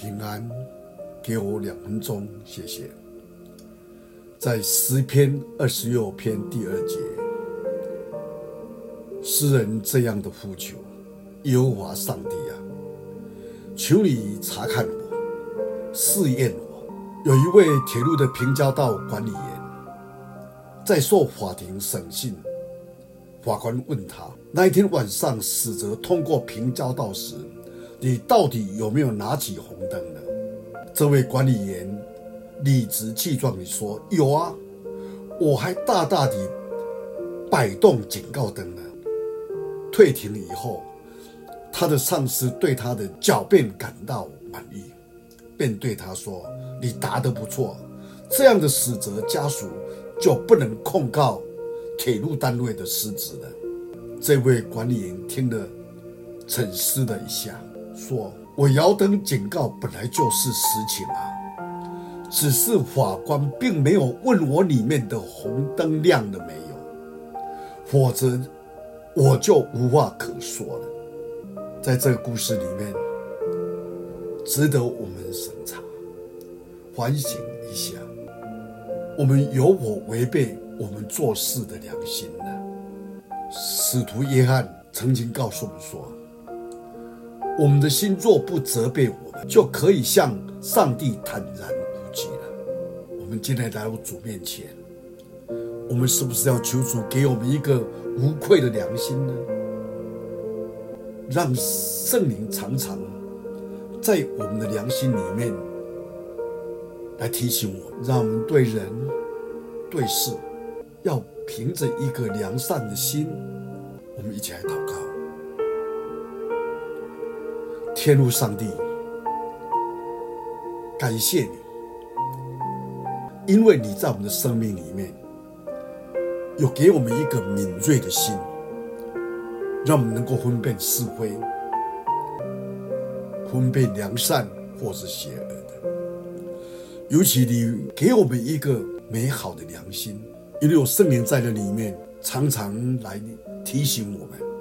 平安，给我两分钟，谢谢。在诗篇二十六篇第二节，诗人这样的呼求：耶和华上帝啊，求你查看我，试验我。有一位铁路的平交道管理员，在受法庭审讯，法官问他：那一天晚上，死者通过平交道时，你到底有没有拿起红灯呢？这位管理员理直气壮地说：“有啊，我还大大地摆动警告灯呢。”退庭以后，他的上司对他的狡辩感到满意，便对他说：“你答得不错，这样的死者家属就不能控告铁路单位的失职了。”这位管理员听了，沉思了一下。说：“我摇灯警告本来就是实情啊，只是法官并没有问我里面的红灯亮了没有，否则我就无话可说了。”在这个故事里面，值得我们审查、反省一下：我们有否违背我们做事的良心呢？使徒约翰曾经告诉我们说。我们的心若不责备我们，就可以向上帝坦然无惧了。我们今天来到主面前，我们是不是要求主给我们一个无愧的良心呢？让圣灵常常在我们的良心里面来提醒我们，让我们对人对事要凭着一个良善的心。我们一起来祷告。天路上帝，感谢你，因为你在我们的生命里面有给我们一个敏锐的心，让我们能够分辨是非，分辨良善或是邪恶的。尤其你给我们一个美好的良心，因为有圣灵在这里面，常常来提醒我们。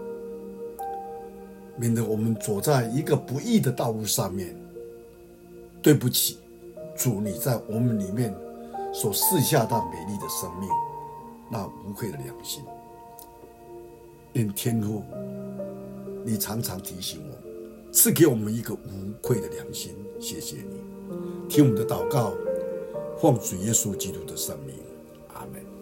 免得我们走在一个不义的道路上面。对不起，主，你在我们里面所赐下的美丽的生命，那无愧的良心。愿天父，你常常提醒我，赐给我们一个无愧的良心。谢谢你，听我们的祷告，奉主耶稣基督的圣名，阿门。